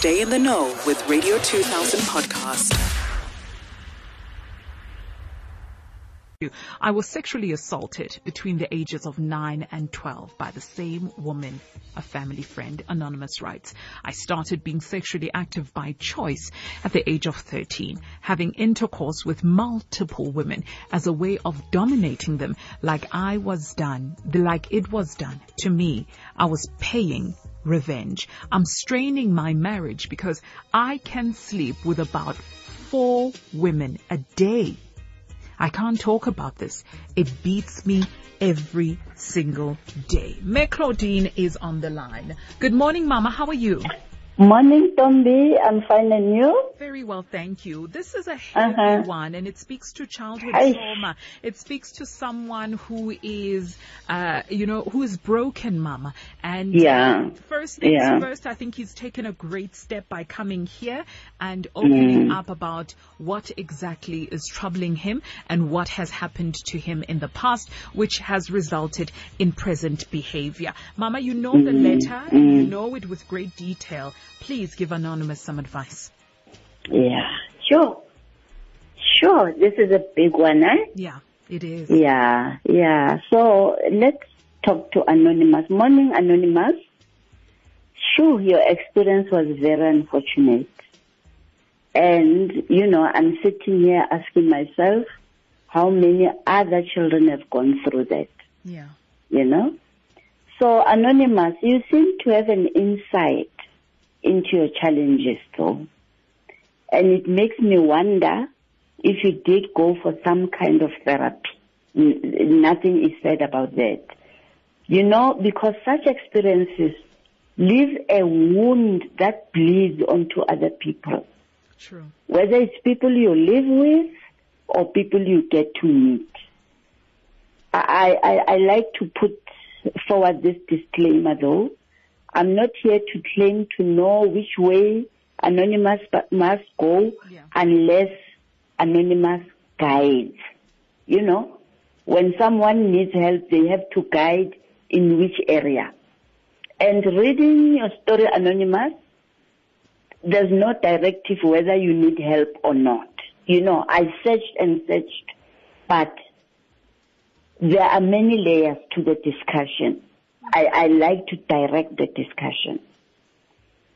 Stay in the know with Radio 2000 podcast. I was sexually assaulted between the ages of 9 and 12 by the same woman, a family friend, Anonymous writes. I started being sexually active by choice at the age of 13, having intercourse with multiple women as a way of dominating them like I was done, like it was done to me. I was paying revenge. I'm straining my marriage because I can sleep with about four women a day. I can't talk about this. It beats me every single day. Mme Claudine is on the line. Good morning, Mama. How are you? Morning, Tombi. I'm fine and you? Very well, thank you. This is a heavy Uh-huh. one and it speaks to childhood trauma. It speaks to someone who is, uh, you know, who is broken, Mama. And Yeah. First things Yeah. first, I think he's taken a great step by coming here and opening Mm. up about what exactly is troubling him and what has happened to him in the past, which has resulted in present behavior. Mama, you know the Mm. letter and you know it with great detail. Please give Anonymous some advice. Yeah. Sure. Sure. This is a big one, eh? Yeah, it is. Yeah. Yeah. So let's talk to Anonymous. Morning, Anonymous. Sure, your experience was very unfortunate. And, you know, I'm sitting here asking myself how many other children have gone through that. Yeah. you know. So anonymous, you seem to have an insight into your challenges though. And it makes me wonder if you did go for some kind of therapy. Nothing is said about that. You know, because such experiences leave a wound that bleeds onto other people. True. Whether it's people you live with or people you get to meet. I, I, I like to put forward this disclaimer though. I'm not here to claim to know which way Anonymous must go Yeah. unless Anonymous guides. You know, when someone needs help, they have to guide in which area. And reading your story, Anonymous, there's no directive whether you need help or not. You know, I searched and searched, but there are many layers to the discussion. I, I like to direct the discussion.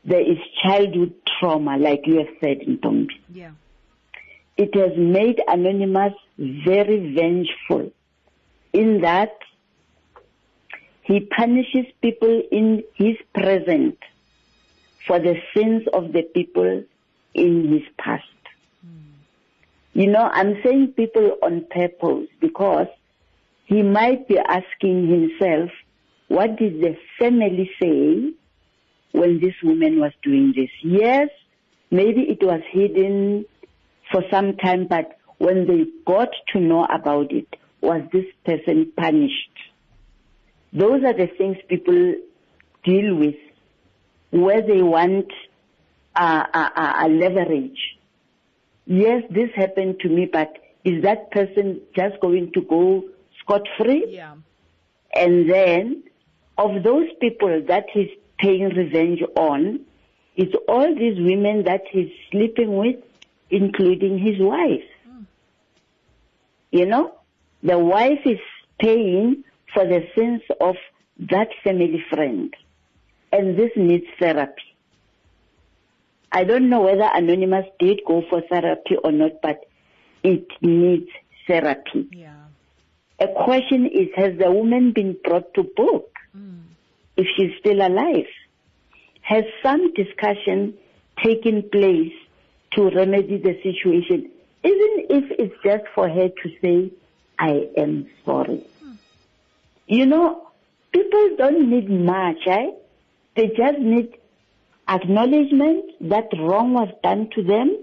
There is childhood trauma, like you have said in Tombi. Yeah. It has made Anonymous very vengeful in that he punishes people in his present for the sins of the people in his past. Hmm. You know, I'm saying people on purpose because he might be asking himself, what did the family say when this woman was doing this? Yes, maybe it was hidden for some time, but when they got to know about it, was this person punished? Those are the things people deal with where they want uh, a, a, a leverage. Yes, this happened to me, but is that person just going to go scot free? Yeah. And then, of those people that he's paying revenge on, it's all these women that he's sleeping with, including his wife. You know, the wife is paying for the sins of that family friend. And this needs therapy. I don't know whether Anonymous did go for therapy or not, but it needs therapy. Yeah. A question is, has the woman been brought to book? If she's still alive? Has some discussion taken place to remedy the situation, even if it's just for her to say, I am sorry? You know, people don't need much, eh? They just need acknowledgement that wrong was done to them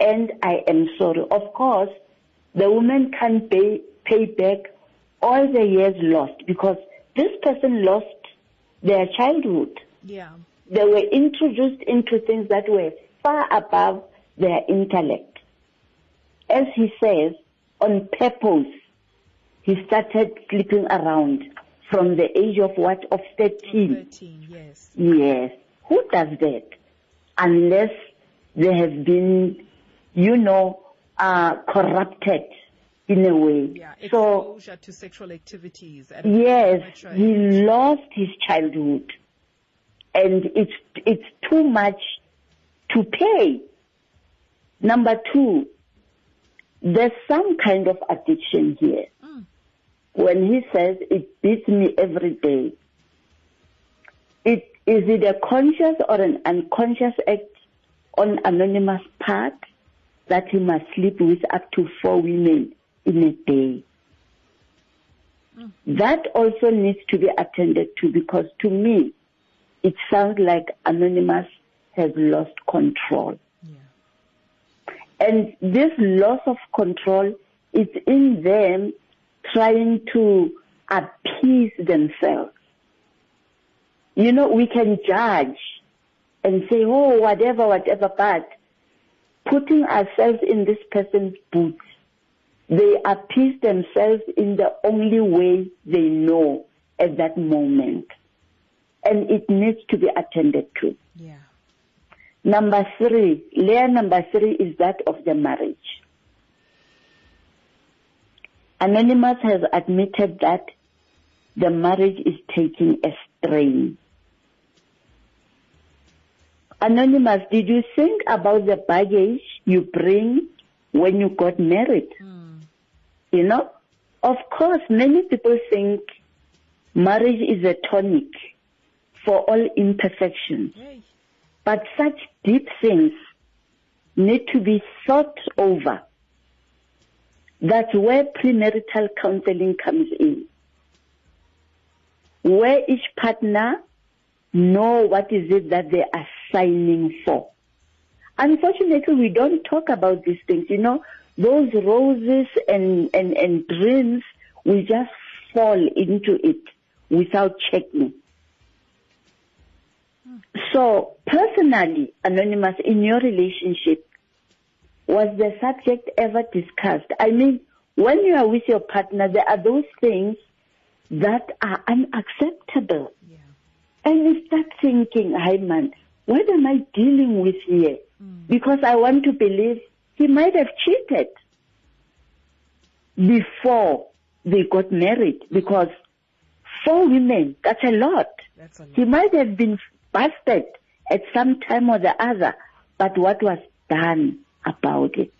and I am sorry. Of course, the woman can pay, pay back all the years lost because this person lost their childhood. Yeah. They were introduced into things that were far above their intellect. As he says, on purpose, he started sleeping around from the age of what? Of 13. 13, yes. Yes. Who does that? unless they have been, you know, uh, corrupted in a way. Yeah, so to sexual activities. Yes, he lost his childhood, and it's it's too much to pay. Number two, there's some kind of addiction here. Mm. When he says it beats me every day, it is it a conscious or an unconscious act on anonymous part that he must sleep with up to four women in a day? Mm. That also needs to be attended to because to me, it sounds like Anonymous has lost control. Yeah. And this loss of control is in them trying to appease themselves. You know, we can judge and say, oh, whatever, whatever, but putting ourselves in this person's boots, they appease themselves in the only way they know at that moment. And it needs to be attended to. Yeah. Number three, layer number three is that of the marriage. Anonymous has admitted that the marriage is taking a strain. Anonymous, did you think about the baggage you bring when you got married? Mm. You know, of course, many people think marriage is a tonic for all imperfections. Yay. But such deep things need to be thought over. That's where premarital counseling comes in. Where each partner know what is it that they are signing for. Unfortunately, we don't talk about these things. You know, those roses and, and, and dreams, will just fall into it without checking. So personally, Anonymous, in your relationship, was the subject ever discussed? I mean, when you are with your partner, there are those things that are unacceptable. Yeah. And you start thinking, hi man, what am I dealing with here? Mm. Because I want to believe he might have cheated before they got married because four women, that's a lot. That's a lot. He might have been busted at some time or the other, but what was done about it?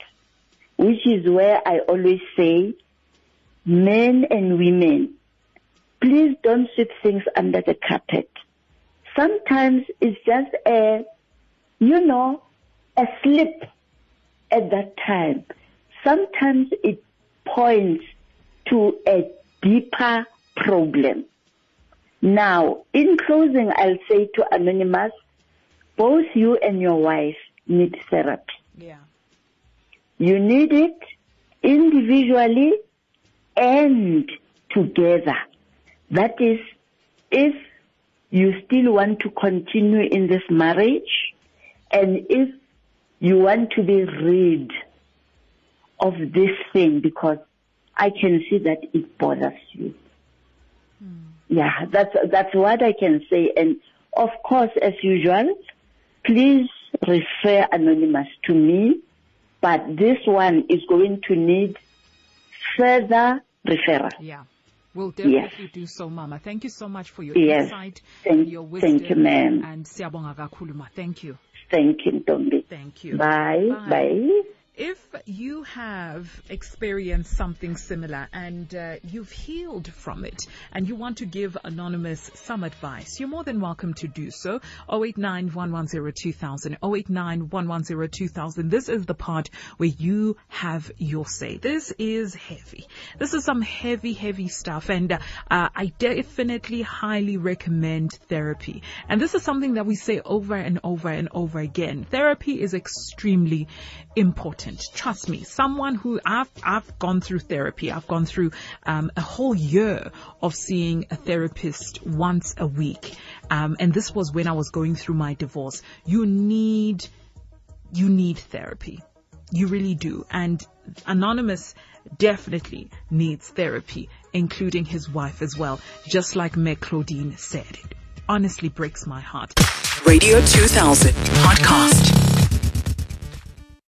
Which is where I always say, men and women, please don't sweep things under the carpet. Sometimes it's just a, you know, a slip at that time. Sometimes it points to a deeper problem. Now, in closing, I'll say to Anonymous, both you and your wife need therapy. Yeah. You need it individually and together. That is, if you still want to continue in this marriage and if you want to be rid of this thing because I can see that it bothers you. Hmm. Yeah, that's, that's what I can say. And of course, as usual, please refer Anonymous to me, but this one is going to need further referral. Yeah. We'll definitely Yes. do so, Mama. Thank you so much for your Yes. insight Thank- and your wisdom. thank you, ma'am. And siyabonga kakhulu, ma. Thank you. Thank you, Tombi. Thank you. Bye. Bye. Bye. If you have experienced something similar and uh, you've healed from it and you want to give Anonymous some advice, you're more than welcome to do so. 089 110 089 110 This is the part where you have your say. This is heavy. This is some heavy, heavy stuff and uh, I definitely highly recommend therapy. And this is something that we say over and over and over again. Therapy is extremely important. Trust me, someone who I've, I've gone through therapy. I've gone through um, a whole year of seeing a therapist once a week. Um, and this was when I was going through my divorce. You need, you need therapy. You really do. And Anonymous definitely needs therapy, including his wife as well, just like Mme Claudine said. It honestly breaks my heart. Radio 2000 podcast.